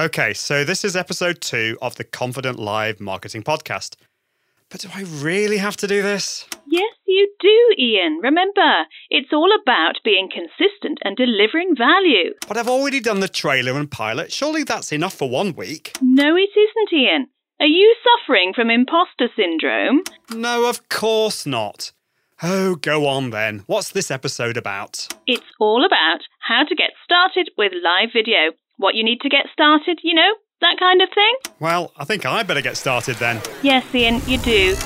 Okay, so this is episode two of the Confident Live Marketing Podcast. But do I really have to do this? Yes, you do, Ian. Remember, it's all about being consistent and delivering value. But I've already done the trailer and pilot. Surely that's enough for one week. No, it isn't, Ian. Are you suffering from imposter syndrome? No, of course not. Oh, go on then. What's this episode about? It's all about how to get started with live video. What you need to get started, you know, that kind of thing. Well, I think I better get started then. Yes, Ian, you do.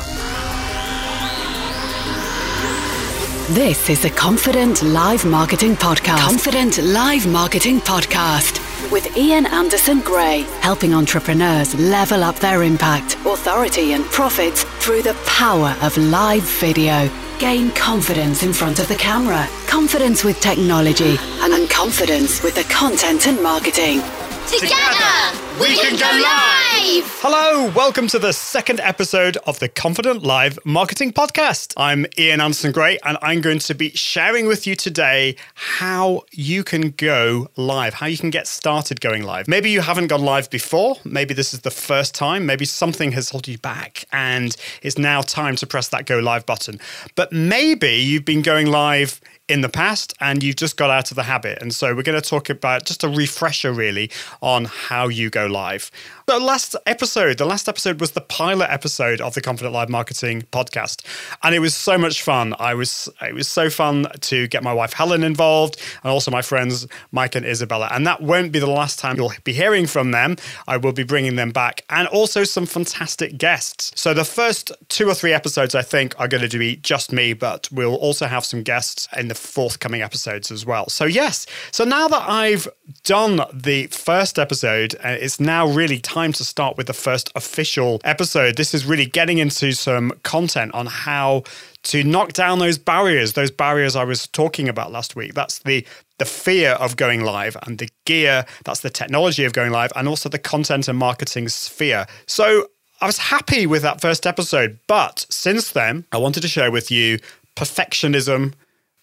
This is the Confident Live Marketing Podcast. Confident Live Marketing Podcast with Ian Anderson Gray, helping entrepreneurs level up their impact, authority, and profits through the power of live video. Gain confidence in front of the camera, confidence with technology, and confidence with the content and marketing. Together, we can go live! Hello, welcome to the second episode of the Confident Live Marketing Podcast. I'm Ian Anderson Gray, and I'm going to be sharing with you today how you can go live, how you can get started going live. Maybe you haven't gone live before, maybe this is the first time, maybe something has held you back, and it's now time to press that go live button. But maybe you've been going live in the past and you've just got out of the habit. And so we're going to talk about just a refresher really on how you go live. The last episode, the last episode was the pilot episode of the Confident Live Marketing podcast, and it was so much fun. I was it was so fun to get my wife Helen involved, and also my friends Mike and Isabella. And that won't be the last time you'll be hearing from them. I will be bringing them back, and also some fantastic guests. So the first two or three episodes, I think, are going to be just me, but we'll also have some guests in the forthcoming episodes as well. So yes, so now that I've done the first episode, uh, it's now really time to start with the first official episode. This is really getting into some content on how to knock down those barriers, those barriers I was talking about last week. That's the the fear of going live and the gear, that's the technology of going live and also the content and marketing sphere. So I was happy with that first episode, but since then, I wanted to share with you perfectionism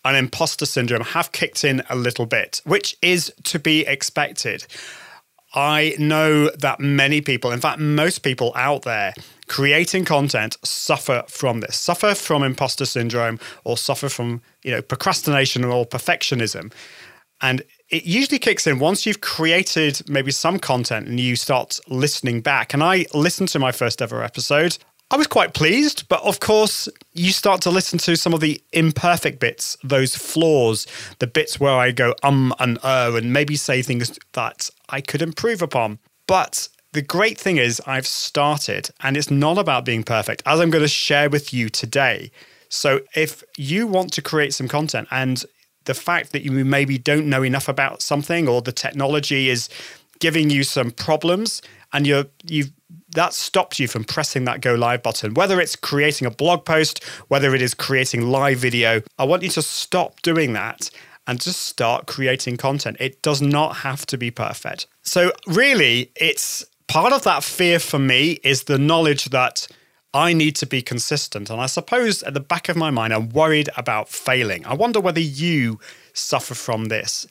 and imposter syndrome have kicked in a little bit, which is to be expected. I know that many people, in fact, most people out there creating content suffer from this, suffer from imposter syndrome or suffer from, you know, procrastination or perfectionism. And it usually kicks in once you've created maybe some content and you start listening back. And I listened to my first ever episode. I was quite pleased, but of course, you start to listen to some of the imperfect bits, those flaws, the bits where I go um and uh, and maybe say things that I could improve upon. But the great thing is, I've started, and it's not about being perfect, as I'm going to share with you today. So, if you want to create some content and the fact that you maybe don't know enough about something or the technology is giving you some problems and you're you've that stops you from pressing that go live button. Whether it's creating a blog post, whether it is creating live video, I want you to stop doing that and just start creating content. It does not have to be perfect. So, really, it's part of that fear for me is the knowledge that I need to be consistent. And I suppose at the back of my mind, I'm worried about failing. I wonder whether you suffer from this.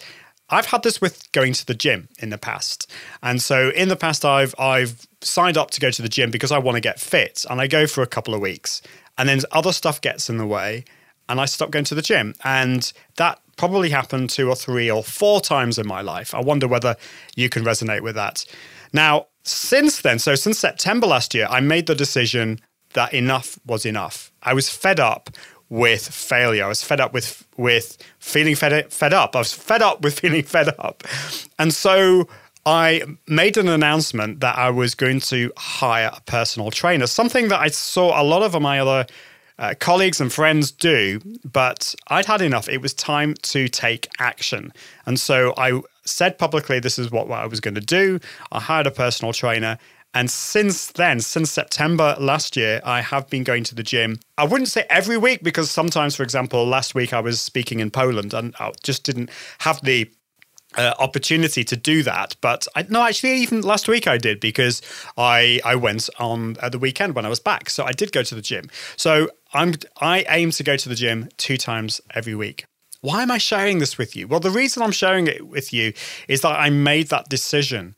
I've had this with going to the gym in the past. And so in the past I've I've signed up to go to the gym because I want to get fit and I go for a couple of weeks and then other stuff gets in the way and I stop going to the gym and that probably happened two or three or four times in my life. I wonder whether you can resonate with that. Now, since then, so since September last year, I made the decision that enough was enough. I was fed up with failure. I was fed up with with feeling fed fed up. I was fed up with feeling fed up, and so I made an announcement that I was going to hire a personal trainer. Something that I saw a lot of my other uh, colleagues and friends do, but I'd had enough. It was time to take action, and so I said publicly, "This is what I was going to do." I hired a personal trainer, and since then, since September last year, I have been going to the gym. I wouldn't say every week because sometimes, for example, last week I was speaking in Poland and I just didn't have the uh, opportunity to do that. But I, no, actually, even last week I did because I I went on the weekend when I was back. So I did go to the gym. So I'm I aim to go to the gym two times every week. Why am I sharing this with you? Well, the reason I'm sharing it with you is that I made that decision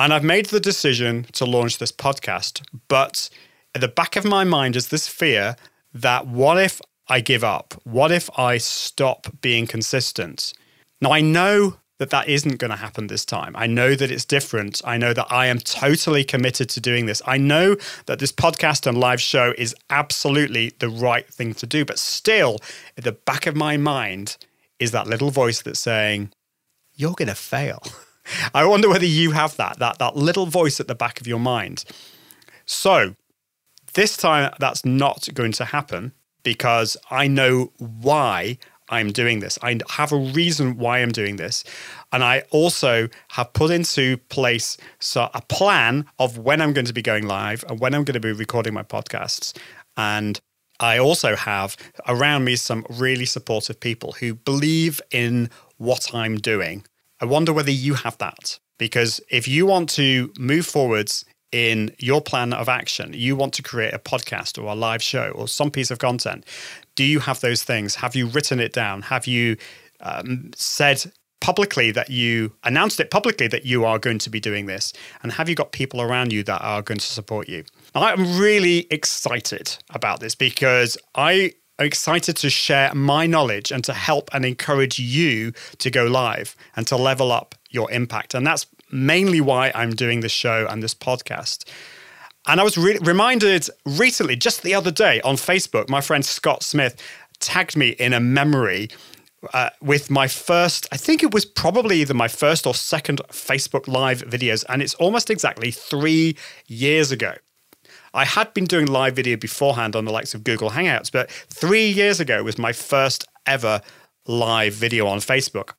And I've made the decision to launch this podcast, but at the back of my mind is this fear that what if I give up? What if I stop being consistent? Now, I know that that isn't going to happen this time. I know that it's different. I know that I am totally committed to doing this. I know that this podcast and live show is absolutely the right thing to do, but still, at the back of my mind is that little voice that's saying, You're going to fail. I wonder whether you have that, that, that little voice at the back of your mind. So, this time that's not going to happen because I know why I'm doing this. I have a reason why I'm doing this. And I also have put into place so a plan of when I'm going to be going live and when I'm going to be recording my podcasts. And I also have around me some really supportive people who believe in what I'm doing. I wonder whether you have that. Because if you want to move forwards in your plan of action, you want to create a podcast or a live show or some piece of content, do you have those things? Have you written it down? Have you um, said publicly that you announced it publicly that you are going to be doing this? And have you got people around you that are going to support you? I'm really excited about this because I excited to share my knowledge and to help and encourage you to go live and to level up your impact. And that's mainly why I'm doing this show and this podcast. And I was re- reminded recently, just the other day on Facebook, my friend Scott Smith tagged me in a memory uh, with my first, I think it was probably either my first or second Facebook Live videos. And it's almost exactly three years ago. I had been doing live video beforehand on the likes of Google Hangouts, but three years ago was my first ever live video on Facebook.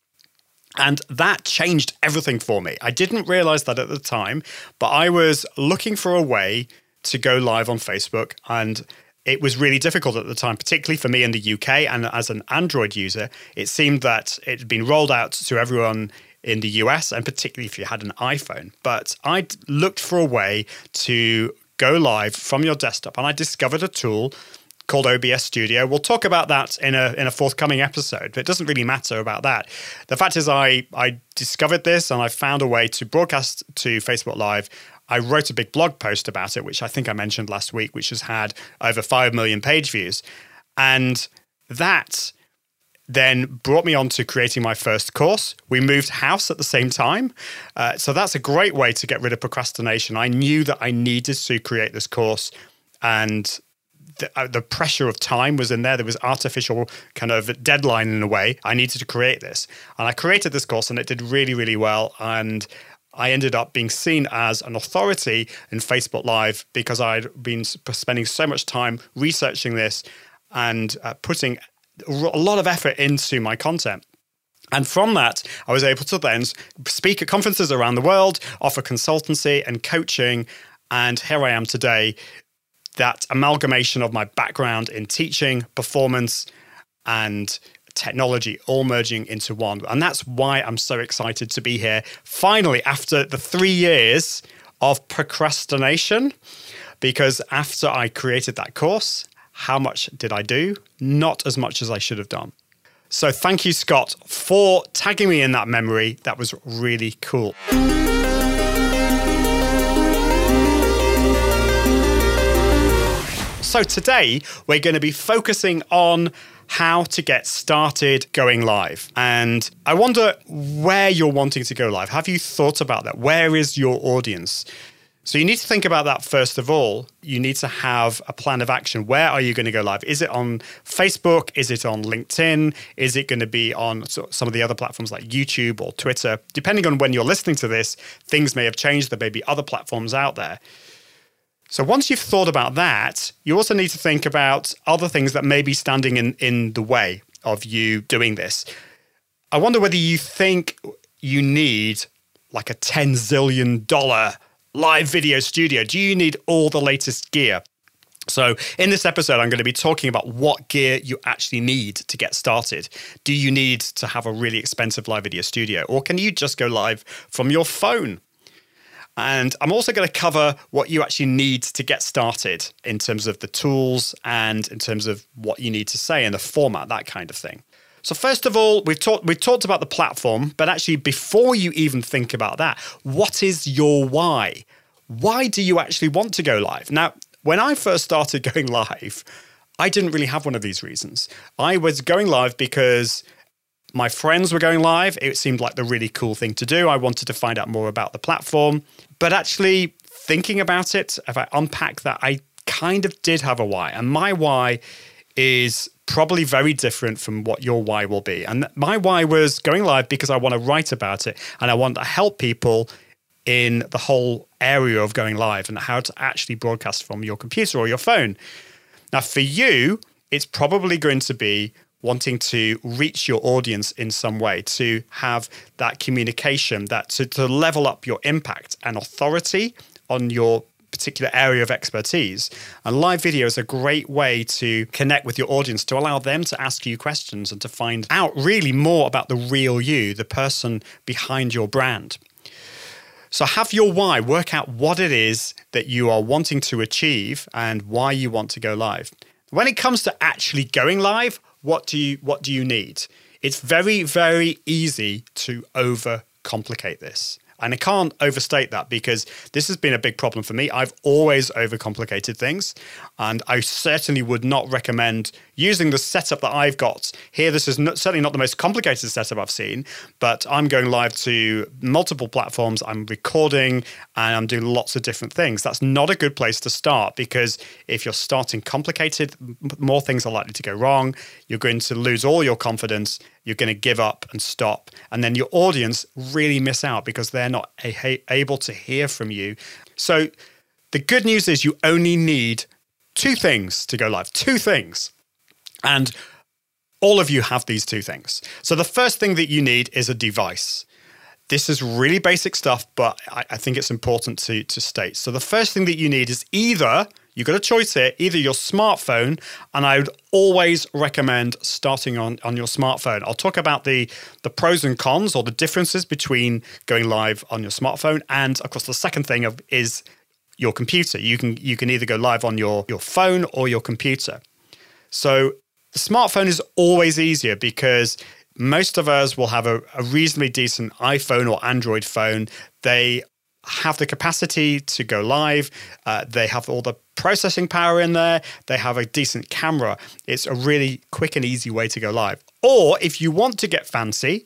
And that changed everything for me. I didn't realize that at the time, but I was looking for a way to go live on Facebook. And it was really difficult at the time, particularly for me in the UK. And as an Android user, it seemed that it had been rolled out to everyone in the US, and particularly if you had an iPhone. But I looked for a way to go live from your desktop, and I discovered a tool called OBS Studio. We'll talk about that in a in a forthcoming episode, but it doesn't really matter about that. The fact is I I discovered this and I found a way to broadcast to Facebook Live. I wrote a big blog post about it, which I think I mentioned last week, which has had over 5 million page views. And that then brought me on to creating my first course. We moved house at the same time. Uh, so that's a great way to get rid of procrastination. I knew that I needed to create this course and the, uh, the, pressure of time was in there. There was artificial kind of deadline in a way. I needed to create this, and I created this course, and it did really, really well. And I ended up being seen as an authority in Facebook Live because I'd been spending so much time researching this and uh, putting a lot of effort into my content. And from that, I was able to then speak at conferences around the world, offer consultancy and coaching. And here I am today that amalgamation of my background in teaching, performance, and technology all merging into one. And that's why I'm so excited to be here finally after the three years of procrastination. Because after I created that course, how much did I do? Not as much as I should have done. So thank you, Scott, for tagging me in that memory. That was really cool. So today we're going to be focusing on how to get started going live. And I wonder where you're wanting to go live. Have you thought about that? Where is your audience? So you need to think about that first of all. You need to have a plan of action. Where are you going to go live? Is it on Facebook? Is it on LinkedIn? Is it going to be on some of the other platforms like YouTube or Twitter? Depending on when you're listening to this, things may have changed. There may be other platforms out there. So once you've thought about that, you also need to think about other things that may be standing in, in the way of you doing this. I wonder whether you think you need like a $10 zillion live video studio. Do you need all the latest gear? So, in this episode, I'm going to be talking about what gear you actually need to get started. Do you need to have a really expensive live video studio, or can you just go live from your phone? And I'm also going to cover what you actually need to get started in terms of the tools and in terms of what you need to say and the format, that kind of thing. So first of all, we've talked we've talked about the platform, but actually before you even think about that, what is your why? Why do you actually want to go live? Now, when I first started going live, I didn't really have one of these reasons. I was going live because my friends were going live. It seemed like the really cool thing to do. I wanted to find out more about the platform. But actually, thinking about it, if I unpack that, I kind of did have a why. And my why is probably very different from what your why will be. And my why was going live because I want to write about it and I want to help people in the whole area of going live and how to actually broadcast from your computer or your phone. Now, for you, it's probably going to be wanting to reach your audience in some way, to have that communication, that to, to level up your impact and authority on your particular area of expertise. And live video is a great way to connect with your audience, to allow them to ask you questions and to find out really more about the real you, the person behind your brand. So have your why, work out what it is that you are wanting to achieve and why you want to go live. When it comes to actually going live, what do you what do you need? It's very very easy to overcomplicate this. And I can't overstate that because this has been a big problem for me. I've always overcomplicated things. And I certainly would not recommend using the setup that I've got here. This is not, certainly not the most complicated setup I've seen, but I'm going live to multiple platforms. I'm recording and I'm doing lots of different things. That's not a good place to start because if you're starting complicated, more things are likely to go wrong. You're going to lose all your confidence you're going to give up and stop. And then your audience really miss out because they're not a- able to hear from you. So the good news is you only need two things to go live, two things. And all of you have these two things. So the first thing that you need is a device. This is really basic stuff, but I, I think it's important to, to state. So the first thing that you need is either You've got a choice here, either your smartphone, and I would always recommend starting on, on your smartphone. I'll talk about the, the pros and cons or the differences between going live on your smartphone. And of course, the second thing of, is your computer. You can you can either go live on your, your phone or your computer. So the smartphone is always easier because most of us will have a, a reasonably decent iPhone or Android phone. They have the capacity to go live. Uh, they have all the processing power in there. They have a decent camera. It's a really quick and easy way to go live. Or if you want to get fancy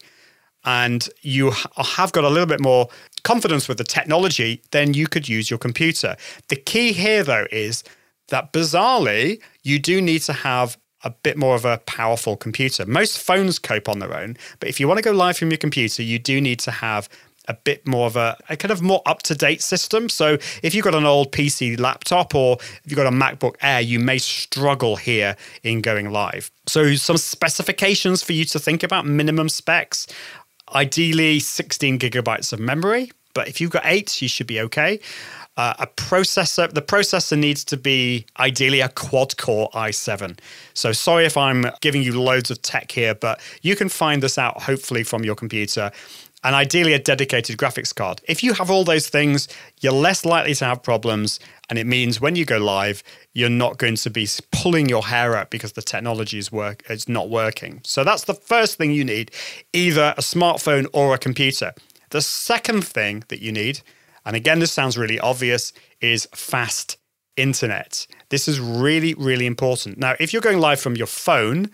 and you have got a little bit more confidence with the technology, then you could use your computer. The key here, though, is that bizarrely, you do need to have a bit more of a powerful computer. Most phones cope on their own, but if you want to go live from your computer, you do need to have a bit more of a, a kind of more up to date system. So if you've got an old PC laptop or if you've got a MacBook Air, you may struggle here in going live. So some specifications for you to think about minimum specs. Ideally, 16 gigabytes of memory, but if you've got eight, you should be okay. Uh, a processor, the processor needs to be ideally a quad core i7. So, sorry if I'm giving you loads of tech here, but you can find this out hopefully from your computer and ideally a dedicated graphics card. If you have all those things, you're less likely to have problems. And it means when you go live, you're not going to be pulling your hair out because the technology is work it's not working. So that's the first thing you need, either a smartphone or a computer. The second thing that you need, and again this sounds really obvious, is fast internet. This is really, really important. Now, if you're going live from your phone,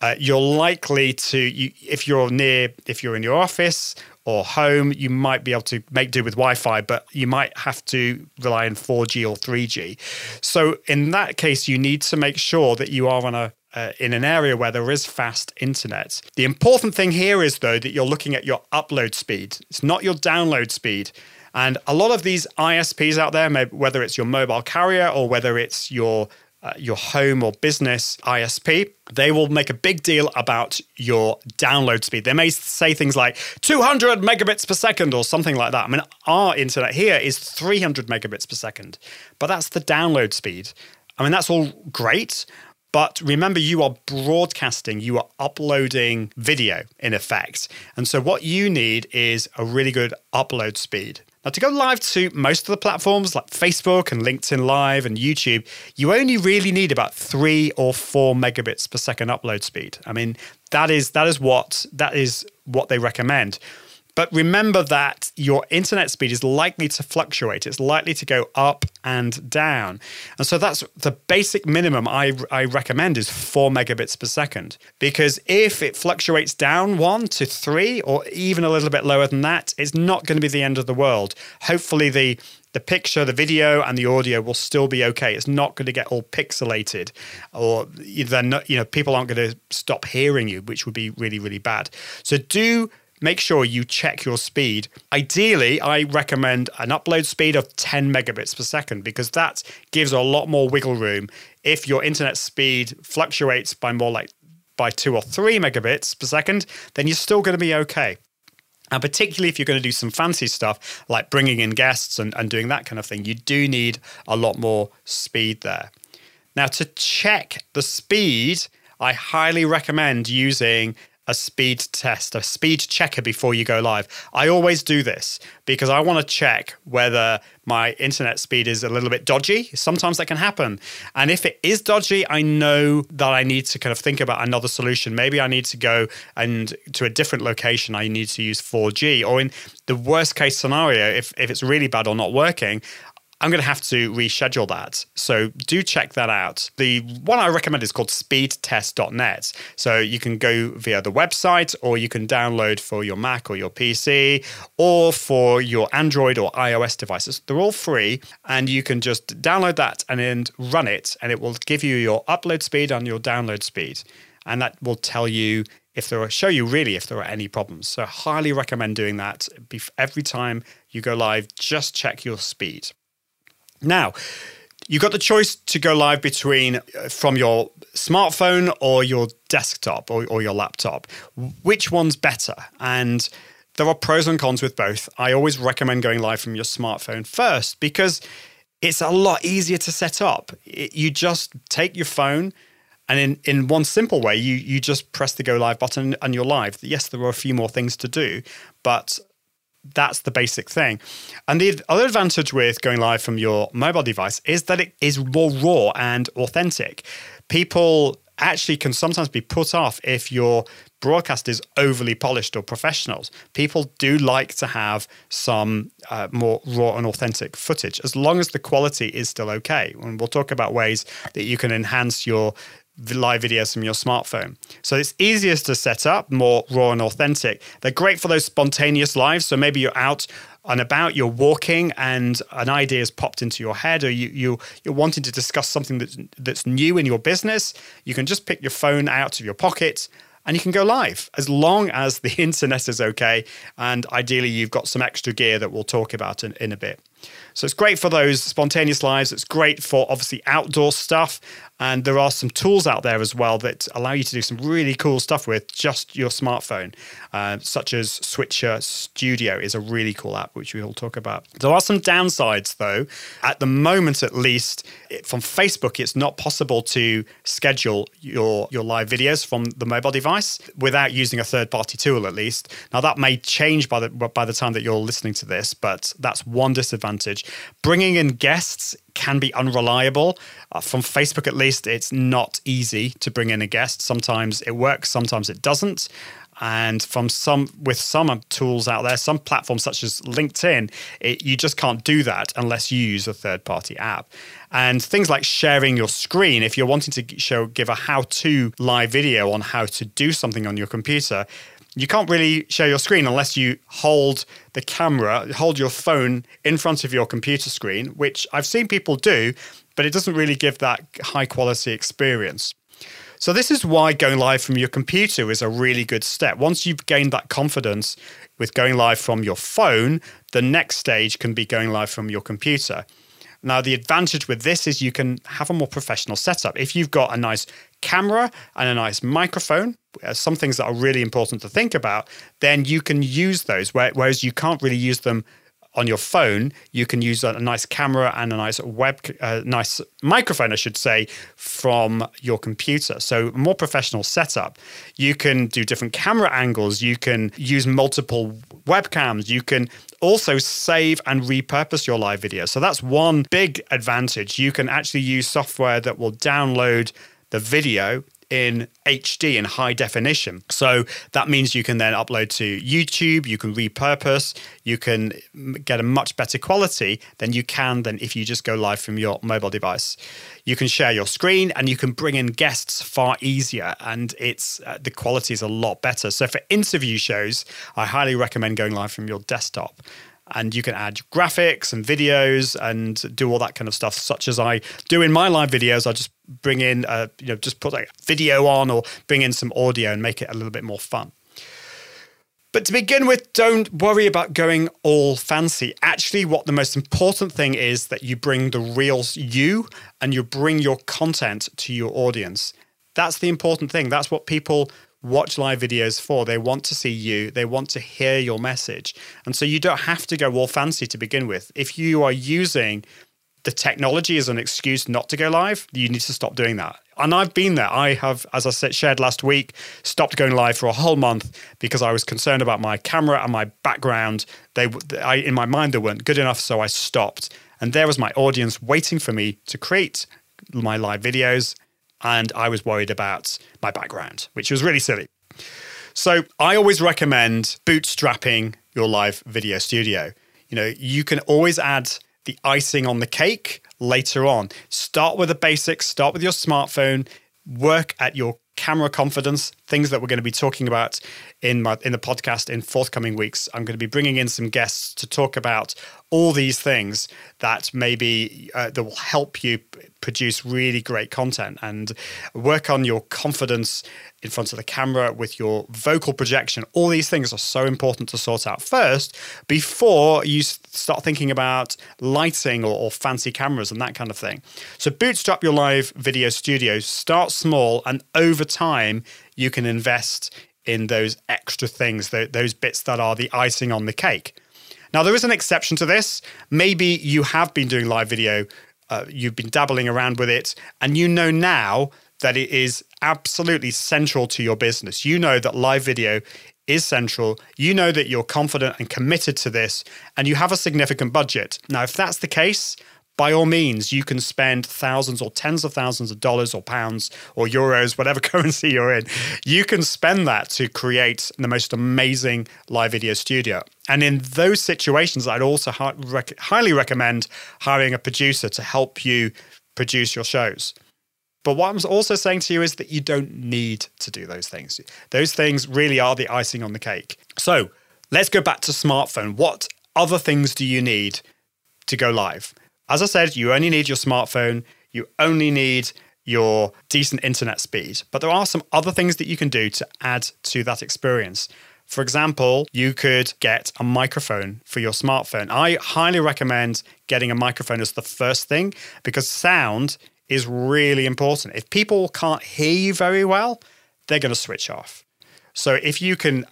uh, you're likely to you, if you're near if you're in your office or home you might be able to make do with wi-fi but you might have to rely on 4g or 3g so in that case you need to make sure that you are on a uh, in an area where there is fast internet. The important thing here is, though, that you're looking at your upload speed. It's not your download speed. And a lot of these ISPs out there, whether it's your mobile carrier or whether it's your uh, your home or business ISP, they will make a big deal about your download speed. They may say things like 200 megabits per second or something like that. I mean, our internet here is 300 megabits per second, but that's the download speed. I mean, that's all great. But remember, you are broadcasting, you are uploading video in effect. And so, what you need is a really good upload speed. Now, to go live to most of the platforms like Facebook and LinkedIn Live and YouTube, you only really need about three or four megabits per second upload speed. I mean, that is that is what that is what they recommend. But remember that your internet speed is likely to fluctuate. It's likely to go up and down. And so that's the basic minimum I, I recommend is four megabits per second. Because if it fluctuates down one to three or even a little bit lower than that, it's not going to be the end of the world. Hopefully, the the picture, the video, and the audio will still be okay. It's not going to get all pixelated, or then you know people aren't going to stop hearing you, which would be really really bad. So do make sure you check your speed. Ideally, I recommend an upload speed of 10 megabits per second because that gives a lot more wiggle room. If your internet speed fluctuates by more like by two or three megabits per second, then you're still going to be okay. And particularly if you're going to do some fancy stuff like bringing in guests and, and doing that kind of thing, you do need a lot more speed there. Now, to check the speed, I highly recommend using a speed test, a speed checker before you go live. I always do this because I want to check whether my internet speed is a little bit dodgy. Sometimes that can happen. And if it is dodgy, I know that I need to kind of think about another solution. Maybe I need to go and to a different location. I need to use 4G. Or in the worst case scenario, if, if it's really bad or not working, I'm going to have to reschedule that. So do check that out. The one I recommend is called speedtest.net. So you can go via the website or you can download for your Mac or your PC or for your Android or iOS devices. They're all free and you can just download that and then run it and it will give you your upload speed and your download speed. And that will tell you if there are show you really if there are any problems. So highly recommend doing that every time you go live just check your speed. Now, you've got the choice to go live between uh, from your smartphone or your desktop or, or your laptop. Which one's better? And there are pros and cons with both. I always recommend going live from your smartphone first because it's a lot easier to set up. It, you just take your phone, and in, in one simple way, you you just press the go live button and you're live. Yes, there are a few more things to do, but that's the basic thing. And the other advantage with going live from your mobile device is that it is more raw and authentic. People actually can sometimes be put off if your broadcast is overly polished or professional. People do like to have some uh, more raw and authentic footage, as long as the quality is still okay. And we'll talk about ways that you can enhance your live videos from your smartphone. So it's easiest to set up, more raw and authentic. They're great for those spontaneous lives. So maybe you're out and about, you're walking, and an idea has popped into your head, or you, you you're wanting to discuss something that's that's new in your business. You can just pick your phone out of your pocket and you can go live as long as the internet is okay. And ideally, you've got some extra gear that we'll talk about in, in a bit. So it's great for those spontaneous lives. It's great for obviously outdoor stuff. And there are some tools out there as well that allow you to do some really cool stuff with just your smartphone, uh, such as Switcher Studio is a really cool app, which we'll talk about. There are some downsides, though. At the moment, at least, from Facebook, it's not possible to schedule your, your live videos from the mobile device without using a third party tool, at least. Now, that may change by the, by the time that you're listening to this, but that's one disadvantage. Bringing in guests can be unreliable. Uh, from Facebook, at least, it's not easy to bring in a guest. Sometimes it works, sometimes it doesn't. And from some, with some tools out there, some platforms such as LinkedIn, it, you just can't do that unless you use a third-party app. And things like sharing your screen, if you're wanting to show, give a how-to live video on how to do something on your computer, you can't really share your screen unless you hold the camera, hold your phone in front of your computer screen, which I've seen people do, but it doesn't really give that high quality experience. So, this is why going live from your computer is a really good step. Once you've gained that confidence with going live from your phone, the next stage can be going live from your computer. Now, the advantage with this is you can have a more professional setup. If you've got a nice camera and a nice microphone, some things that are really important to think about, then you can use those, whereas you can't really use them on your phone, you can use a, a nice camera and a nice web, uh, nice microphone, I should say, from your computer. So more professional setup. You can do different camera angles. You can use multiple webcams. You can also save and repurpose your live video. So that's one big advantage. You can actually use software that will download the video in HD in high definition. So that means you can then upload to YouTube, you can repurpose, you can get a much better quality than you can than if you just go live from your mobile device. You can share your screen and you can bring in guests far easier and it's uh, the quality is a lot better. So for interview shows, I highly recommend going live from your desktop and you can add graphics and videos and do all that kind of stuff such as i do in my live videos. I just bring in a, you know just put like video on or bring in some audio and make it a little bit more fun. But to begin with don't worry about going all fancy. Actually what the most important thing is that you bring the real you and you bring your content to your audience. That's the important thing. That's what people watch live videos for. They want to see you, they want to hear your message. And so you don't have to go all fancy to begin with. If you are using the technology as an excuse not to go live, you need to stop doing that. And I've been there. I have, as I said, shared last week, stopped going live for a whole month because I was concerned about my camera and my background. They, I, in my mind, they weren't good enough, so I stopped. And there was my audience waiting for me to create my live videos and I was worried about my background, which was really silly. So I always recommend bootstrapping your live video studio. You know, you can always add the icing on the cake later on. Start with the basics, start with your smartphone, work at your camera confidence, things that we're going to be talking about in my in the podcast in forthcoming weeks. I'm going to be bringing in some guests to talk about all these things that maybe uh, that will help you produce really great content and work on your confidence in front of the camera with your vocal projection. All these things are so important to sort out first before you start thinking about lighting or, or fancy cameras and that kind of thing. So bootstrap your live video studio, start small, and over time you can invest in those extra things, those bits that are the icing on the cake. Now, there is an exception to this. Maybe you have been doing live video, uh, you've been dabbling around with it, and you know now that it is absolutely central to your business. You know that live video is central. You know that you're confident and committed to this, and you have a significant budget. Now, if that's the case, by all means, you can spend thousands or tens of thousands of dollars or pounds or euros, whatever currency you're in. You can spend that to create the most amazing live video studio. And in those situations, I'd also highly recommend hiring a producer to help you produce your shows. But what I'm also saying to you is that you don't need to do those things. Those things really are the icing on the cake. So let's go back to smartphone. What other things do you need to go live? As I said, you only need your smartphone, you only need your decent internet speed. But there are some other things that you can do to add to that experience. For example, you could get a microphone for your smartphone. I highly recommend getting a microphone as the first thing because sound is really important. If people can't hear you very well, they're going to switch off. So if you can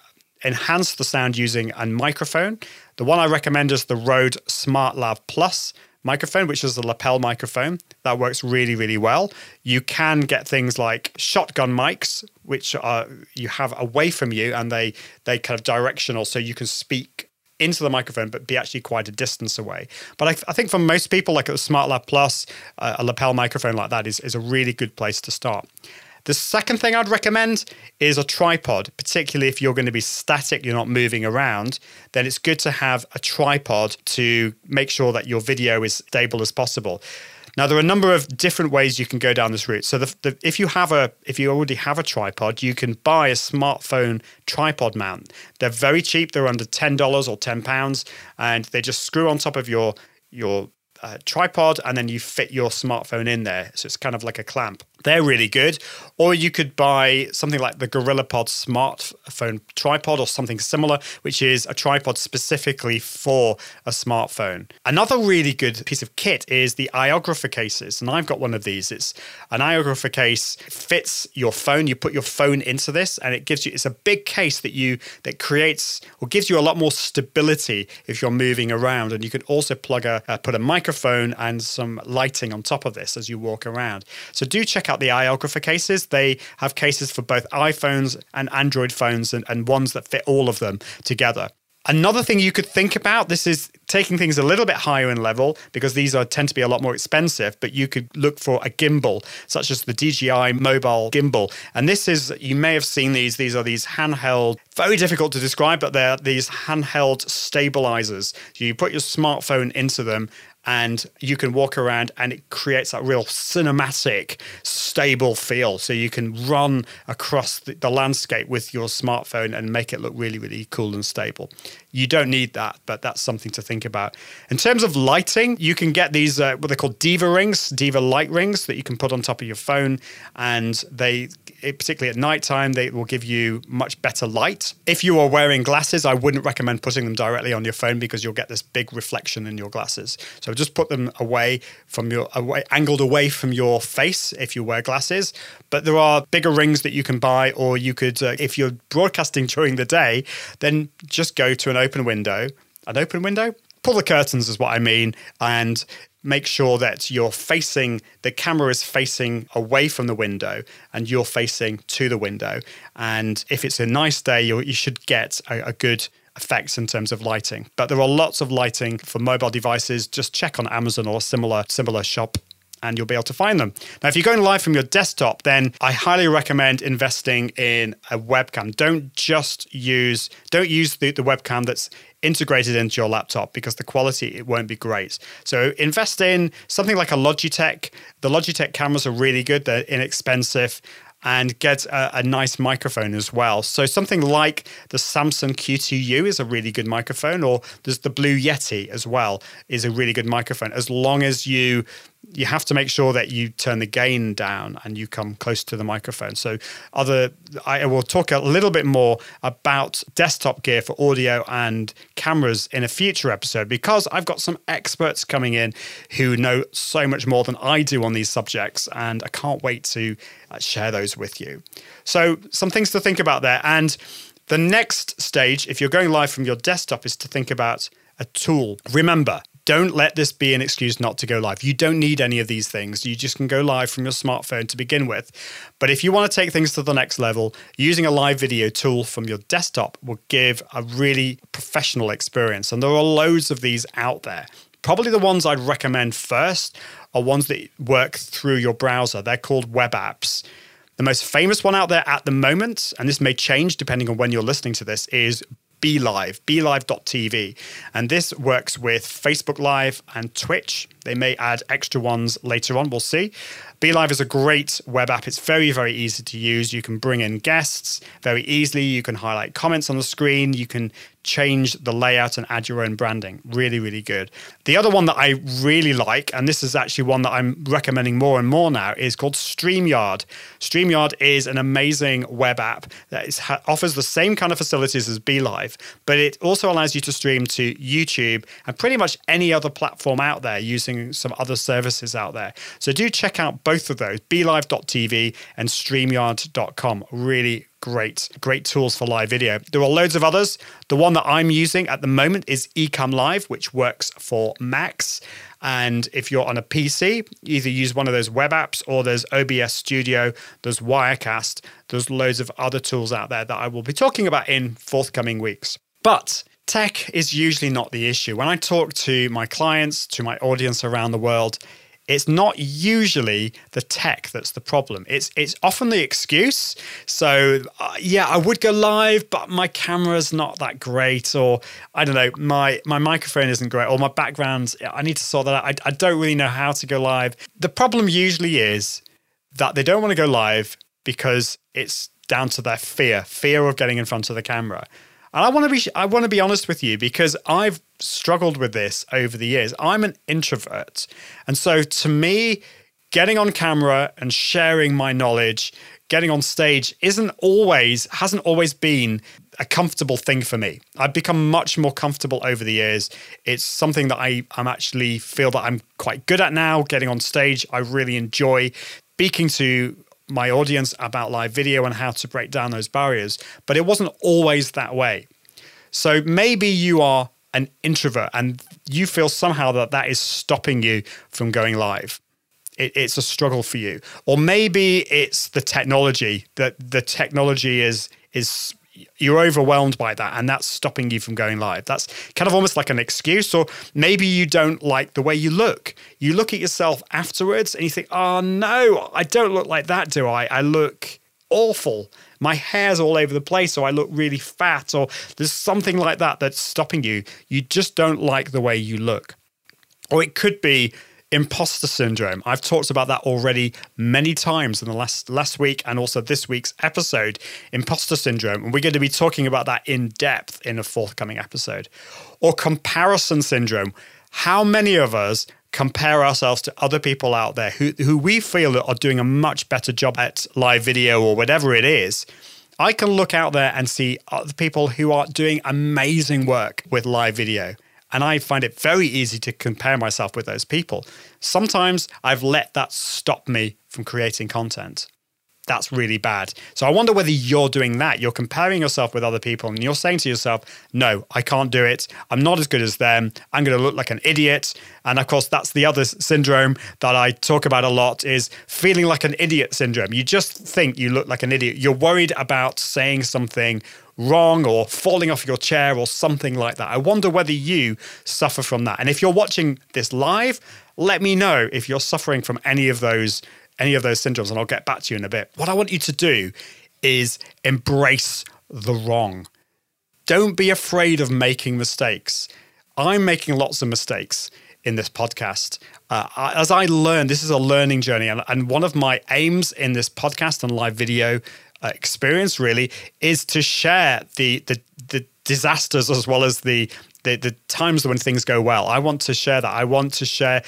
enhance the sound using a microphone, the one I recommend is the Rode SmartLav Plus microphone, which is a lapel microphone. That works really, really well. You can get things like shotgun mics, which are you have away from you and they they kind of directional, so you can speak into the microphone, but be actually quite a distance away. But I, I think for most people, like a SmartLav Plus, uh, a lapel microphone like that is, is a really good place to start. The second thing I'd recommend is a tripod, particularly if you're going to be static, you're not moving around, then it's good to have a tripod to make sure that your video is stable as possible. Now there are a number of different ways you can go down this route. So the, the, if you have a if you already have a tripod, you can buy a smartphone tripod mount. They're very cheap. They're under ten dollars or ten pounds, and they just screw on top of your your uh, tripod and then you fit your smartphone in there. So it's kind of like a clamp. They're really good. Or you could buy something like the GorillaPod smartphone tripod or something similar, which is a tripod specifically for a smartphone. Another really good piece of kit is the iOgrapher cases. And I've got one of these. It's an iOgrapher case, fits your phone. You put your phone into this and it gives you, it's a big case that you, that creates or gives you a lot more stability if you're moving around. And you can also plug a, uh, put a microphone and some lighting on top of this as you walk around. So do check out out the iOgrapher cases. They have cases for both iPhones and Android phones and, and ones that fit all of them together. Another thing you could think about this is taking things a little bit higher in level because these are tend to be a lot more expensive, but you could look for a gimbal such as the DJI mobile gimbal. And this is you may have seen these these are these handheld very difficult to describe but they're these handheld stabilizers. You put your smartphone into them and you can walk around and it creates that real cinematic stable feel. So you can run across the, the, landscape with your smartphone and make it look really really cool and stable. You don't need that but that's something to think about. In terms of lighting you can get these uh, what they're called diva rings diva light rings that you can put on top of your phone and they particularly at nighttime they will give you much better light if you are wearing glasses i wouldn't recommend putting them directly on your phone because you'll get this big reflection in your glasses so just put them away from your away, angled away from your face if you wear glasses. But there are bigger rings that you can buy, or you could, uh, if you're broadcasting during the day, then just go to an open window. An open window. Pull the curtains is what I mean, and make sure that you're facing the camera is facing away from the window and you're facing to the window and if it's a nice day you should get a, a good effects in terms of lighting. But there are lots of lighting for mobile devices. Just check on Amazon or similar similar shop and you'll be able to find them. Now, if you're going live from your desktop, then I highly recommend investing in a webcam. Don't just use don't use the, the webcam that's integrated into your laptop because the quality it won't be great. So invest in something like a Logitech. The Logitech cameras are really good. They're inexpensive and get a, a, nice microphone as well. So something like the Samson Q2U is a really good microphone, or there's the Blue Yeti as well is a really good microphone. As long as you you have to make sure that you turn the gain down and you come close to the microphone. So, other I will talk a little bit more about desktop gear for audio and cameras in a future episode because I've got some experts coming in who know so much more than I do on these subjects, and I can't wait to uh, share those with you. So, some things to think about there. And the next stage, if you're going live from your desktop, is to think about a tool. Remember, don't let this be an excuse not to go live. You don't need any of these things. You just can go live from your smartphone to begin with. But if you want to take things to the next level, using a live video tool from your desktop will give a really professional experience. And there are loads of these out there. Probably the ones I'd recommend first are ones that work through your browser. They're called web apps. The most famous one out there at the moment, and this may change depending on when you're listening to this, is BeLive, BeLive.tv. And this works with Facebook Live and Twitch. They may add extra ones later on, we'll see. BeLive is a great web app. It's very, very easy to use. You can bring in guests very easily. You can highlight comments on the screen. You can change the layout and add your own branding. Really, really good. The other one that I really like, and this is actually one that I'm recommending more and more now, is called StreamYard. StreamYard is an amazing web app that is, offers the same kind of facilities as BeLive, but it also allows you to stream to YouTube and pretty much any other platform out there using some other services out there. So do check out both of those, belive.tv and StreamYard.com. Really great, great tools for live video. There are loads of others. The one that I'm using at the moment is Ecamm Live, which works for Macs. And if you're on a PC, either use one of those web apps or there's OBS Studio, there's Wirecast, there's loads of other tools out there that I will be talking about in forthcoming weeks. But tech is usually not the issue. When I talk to my clients, to my audience around the world, it's not usually the tech that's the problem. It's it's often the excuse. So uh, yeah, I would go live, but my camera's not that great, or I don't know, my my microphone isn't great, or my background. I need to sort that out. I, I don't really know how to go live. The problem usually is that they don't want to go live because it's down to their fear, fear of getting in front of the camera. And I want to be I want to be honest with you because I've struggled with this over the years. I'm an introvert. And so to me, getting on camera and sharing my knowledge, getting on stage isn't always hasn't always been a comfortable thing for me. I've become much more comfortable over the years. It's something that I I'm actually feel that I'm quite good at now. Getting on stage, I really enjoy speaking to my audience about live video and how to break down those barriers. But it wasn't always that way. So maybe you are an introvert and you feel somehow that that is stopping you from going live. It, it's a struggle for you, or maybe it's the technology that the technology is is you're overwhelmed by that and that's stopping you from going live. That's kind of almost like an excuse. Or maybe you don't like the way you look. You look at yourself afterwards and you think, oh no, I don't look like that, do I? I look awful. My hair's all over the place, so I look really fat, or there's something like that that's stopping you. You just don't like the way you look. Or it could be imposter syndrome. I've talked about that already many times in the last last week and also this week's episode, imposter syndrome, and we're going to be talking about that in depth in a forthcoming episode. Or comparison syndrome. How many of us compare ourselves to other people out there who who we feel are doing a much better job at live video or whatever it is? I can look out there and see other people who are doing amazing work with live video. And I find it very easy to compare myself with those people. Sometimes I've let that stop me from creating content. That's really bad. So I wonder whether you're doing that. You're comparing yourself with other people and you're saying to yourself, no, I can't do it. I'm not as good as them. I'm going to look like an idiot. And of course, that's the other syndrome that I talk about a lot is feeling like an idiot syndrome. You just think you look like an idiot. You're worried about saying something wrong or falling off your chair or something like that. I wonder whether you suffer from that. And if you're watching this live, let me know if you're suffering from any of those any of those syndromes and I'll get back to you in a bit. What I want you to do is embrace the wrong. Don't be afraid of making mistakes. I'm making lots of mistakes in this podcast. Uh, as I learn, this is a learning journey. And, and one of my aims in this podcast and live video Uh, experience really is to share the the the disasters as well as the the, the times when things go well. I want to share that. I want to share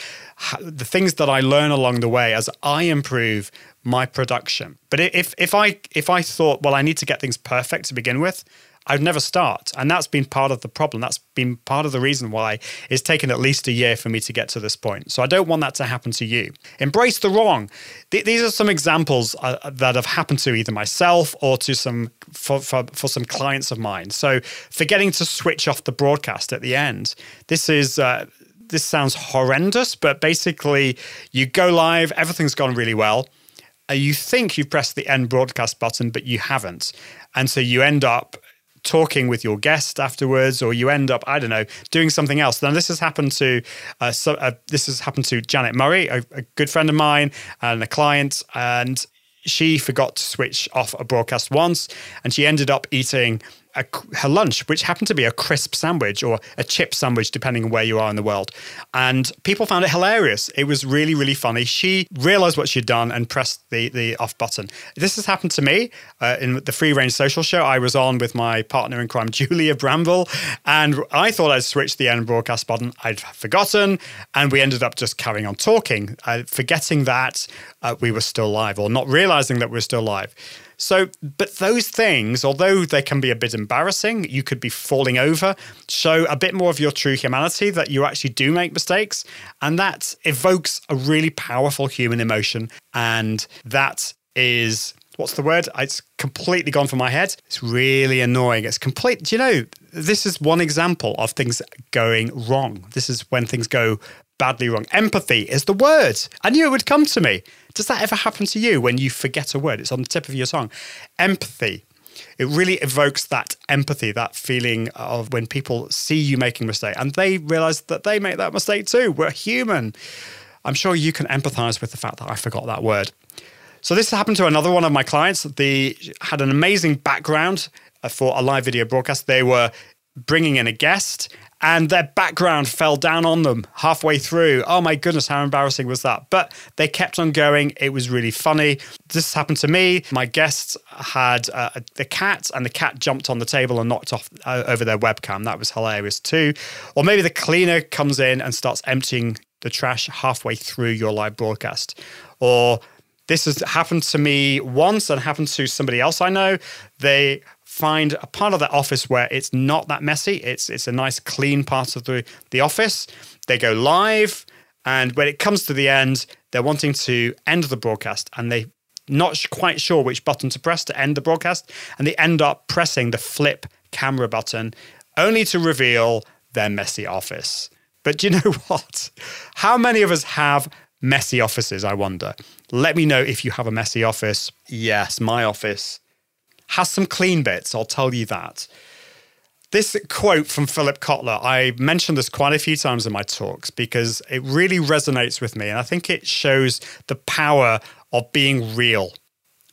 the things that I learn along the way as I improve my production. But if if I if I thought, well, I need to get things perfect to begin with, I'd never start. And that's been part of the problem. That's been part of the reason why it's taken at least a year for me to get to this point. So I don't want that to happen to you. Embrace the wrong. Th- these are some examples uh, that have happened to either myself or to some for, for, for, some clients of mine. So forgetting to switch off the broadcast at the end. This is uh, this sounds horrendous, but basically you go live, everything's gone really well. Uh, you think you've pressed the end broadcast button, but you haven't. And so you end up talking with your guest afterwards, or you end up, I don't know, doing something else. Now, this has happened to uh, so, uh, this has happened to Janet Murray, a, a good friend of mine and a client, and she forgot to switch off a broadcast once, and she ended up eating a, her lunch, which happened to be a crisp sandwich or a chip sandwich, depending on where you are in the world. And people found it hilarious. It was really, really funny. She realized what she'd done and pressed the, the off button. This has happened to me uh, in the Free Range Social Show. I was on with my partner in crime, Julia Bramble, and I thought I'd switched the end broadcast button. I'd forgotten, and we ended up just carrying on talking, uh, forgetting that uh, we were still live or not realizing that we we're still live. So, but those things, although they can be a bit embarrassing, you could be falling over, show a bit more of your true humanity that you actually do make mistakes. And that evokes a really powerful human emotion. And that is what's the word? Uh, it's completely gone from my head. It's really annoying. It's complete. Do you know, this is one example of things going wrong. This is when things go badly wrong. Empathy is the word. I knew it would come to me. Does that ever happen to you when you forget a word? It's on the tip of your tongue. Empathy. It really evokes that empathy, that feeling of when people see you making a mistake and they realize that they make that mistake too. We're human. I'm sure you can empathize with the fact that I forgot that word. So this happened to another one of my clients. They had an amazing background uh, for a live video broadcast. They were bringing in a guest and their background fell down on them halfway through. Oh my goodness, how embarrassing was that? But they kept on going. It was really funny. This happened to me. My guests had uh, the cat, and the cat jumped on the table and knocked off uh, over their webcam. That was hilarious too. Or maybe the cleaner comes in and starts emptying the trash halfway through your live broadcast. Or this has happened to me once and happened to somebody else I know. They find a part of the office where it's not that messy. It's it's a nice clean part of the, the office. They go live, and when it comes to the end, they're wanting to end the broadcast, and they not quite sure which button to press to end the broadcast, and they end up pressing the flip camera button, only to reveal their messy office. But you know what? How many of us have messy offices? I wonder. Let me know if you have a messy office. Yes, my office has some clean bits, I'll tell you that. This quote from Philip Kotler, I mentioned this quite a few times in my talks because it really resonates with me. And I think it shows the power of being real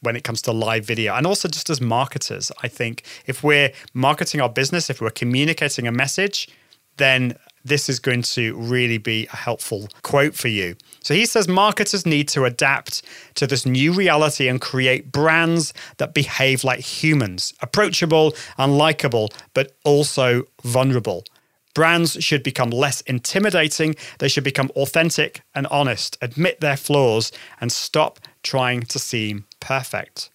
when it comes to live video. And also, just as marketers, I think if we're marketing our business, if we're communicating a message, then this is going to really be a helpful quote for you. So he says marketers need to adapt to this new reality and create brands that behave like humans, approachable and likable, but also vulnerable. Brands should become less intimidating. They should become authentic and honest, admit their flaws, and stop trying to seem perfect.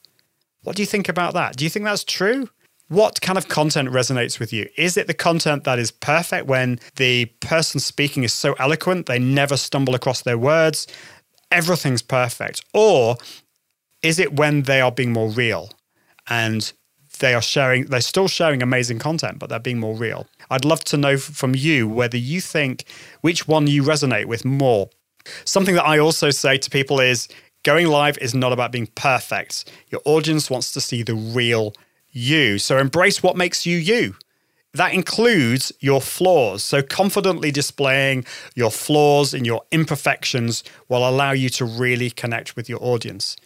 What do you think about that? Do you think that's true? What kind of content resonates with you? Is it the content that is perfect when the person speaking is so eloquent, they never stumble across their words, everything's perfect? Or is it when they are being more real and they are sharing, they're still sharing amazing content, but they're being more real? I'd love to know from you whether you think which one you resonate with more. Something that I also say to people is going live is not about being perfect. Your audience wants to see the real you. So embrace what makes you you. That includes your flaws. So, confidently displaying your flaws and your imperfections will allow you to really connect with your audience.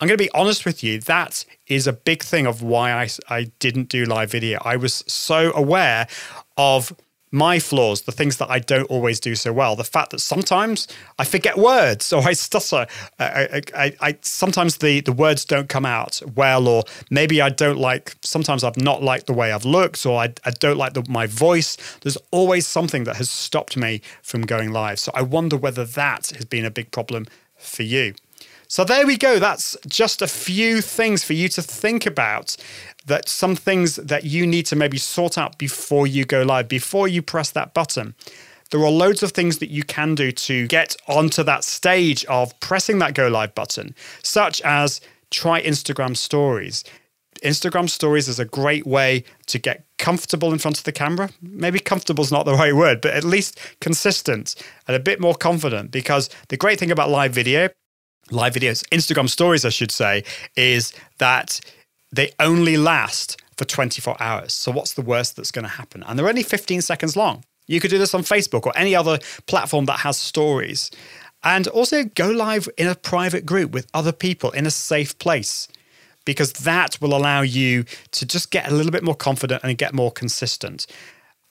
I'm going to be honest with you, that is a big thing of why I, I didn't do live video. I was so aware of my flaws, the things that I don't always do so well, the fact that sometimes I forget words or I stutter. I, I, I, sometimes the, the words don't come out well, or maybe I don't like, sometimes I've not liked the way I've looked, or I, I don't like the, my voice. There's always something that has stopped me from going live. So I wonder whether that has been a big problem for you. So there we go. That's just a few things for you to think about that some things that you need to maybe sort out before you go live, before you press that button. There are loads of things that you can do to get onto that stage of pressing that go live button, such as try Instagram stories. Instagram stories is a great way to get comfortable in front of the camera. Maybe comfortable is not the right word, but at least consistent and a bit more confident. Because the great thing about live video, live videos, Instagram stories, I should say, is that they only last for 24 hours. So, what's the worst that's going to happen? And they're only 15 seconds long. You could do this on Facebook or any other platform that has stories. And also go live in a private group with other people in a safe place, because that will allow you to just get a little bit more confident and get more consistent.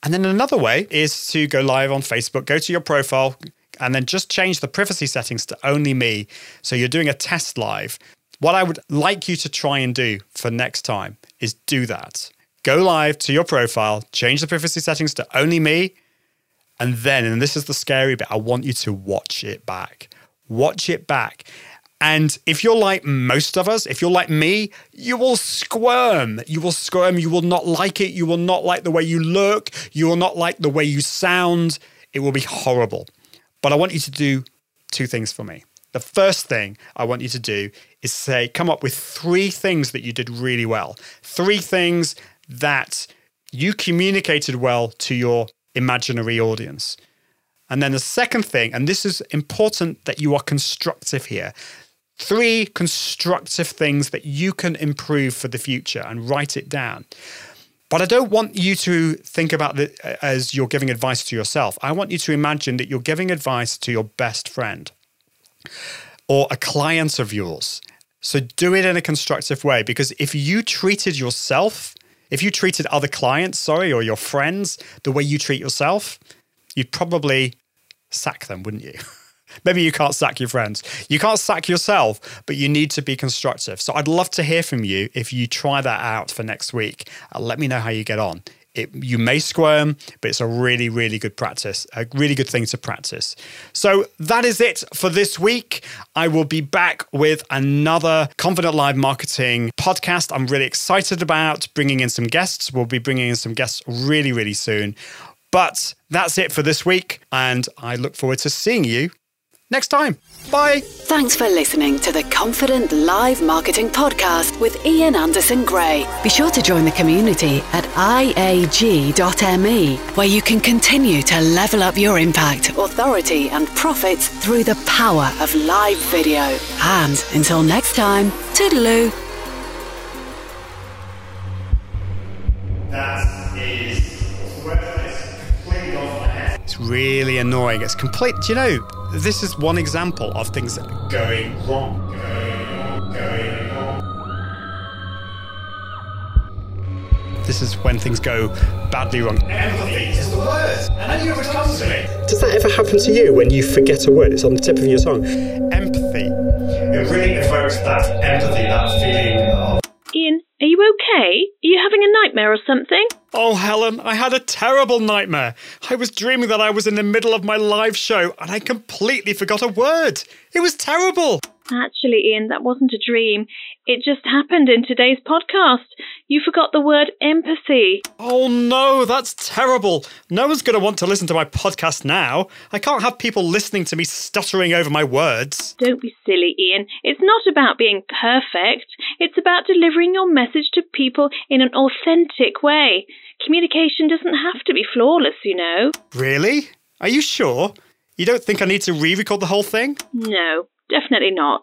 And then another way is to go live on Facebook, go to your profile, and then just change the privacy settings to only me. So you're doing a test live. What I would like you to try and do for next time is do that. Go live to your profile, change the privacy settings to only me, and then, and this is the scary bit, I want you to watch it back. Watch it back. And if you're like most of us, if you're like me, you will squirm. You will squirm. You will not like it. You will not like the way you look. You will not like the way you sound. It will be horrible. But I want you to do two things for me. The first thing I want you to do is say, come up with three things that you did really well, three things that you communicated well to your imaginary audience. And then the second thing, and this is important that you are constructive here. Three constructive things that you can improve for the future and write it down. But I don't want you to think about it as you're giving advice to yourself. I want you to imagine that you're giving advice to your best friend or a client of yours. So do it in a constructive way because if you treated yourself If you treated other clients, sorry, or your friends the way you treat yourself, you'd probably sack them, wouldn't you? Maybe you can't sack your friends. You can't sack yourself, but you need to be constructive. So I'd love to hear from you if you try that out for next week. Uh, let me know how you get on. It, you may squirm, but it's a really, really good practice, a really good thing to practice. So that is it for this week. I will be back with another Confident Live Marketing podcast. I'm really excited about bringing in some guests. We'll be bringing in some guests really, really soon. But that's it for this week, and I look forward to seeing you next time. Bye. Thanks for listening to the Confident Live Marketing Podcast with Ian Anderson Gray. Be sure to join the community at iag.me, where you can continue to level up your impact, authority, and profits through the power of live video. And until next time, toodaloo. That is completely off. It's really annoying. It's complete. Do you know? This is one example of things going wrong. Going. Going wrong. This is when things go badly wrong. Empathy is the word, and then you always come to me. Does that ever happen to you when you forget a word? It's on the tip of your tongue. Empathy. It really evokes that empathy, that feeling of Ian, are you okay? Are you having a nightmare or something? Oh, Helen, I had a terrible nightmare. I was dreaming that I was in the middle of my live show and I completely forgot a word. It was terrible. Actually, Ian, that wasn't a dream. It just happened in today's podcast. You forgot the word empathy. Oh no, that's terrible. No one's going to want to listen to my podcast now. I can't have people listening to me stuttering over my words. Don't be silly, Ian. It's not about being perfect. It's about delivering your message to people in an authentic way. Communication doesn't have to be flawless, you know. Really? Are you sure? You don't think I need to re record the whole thing? No, definitely not.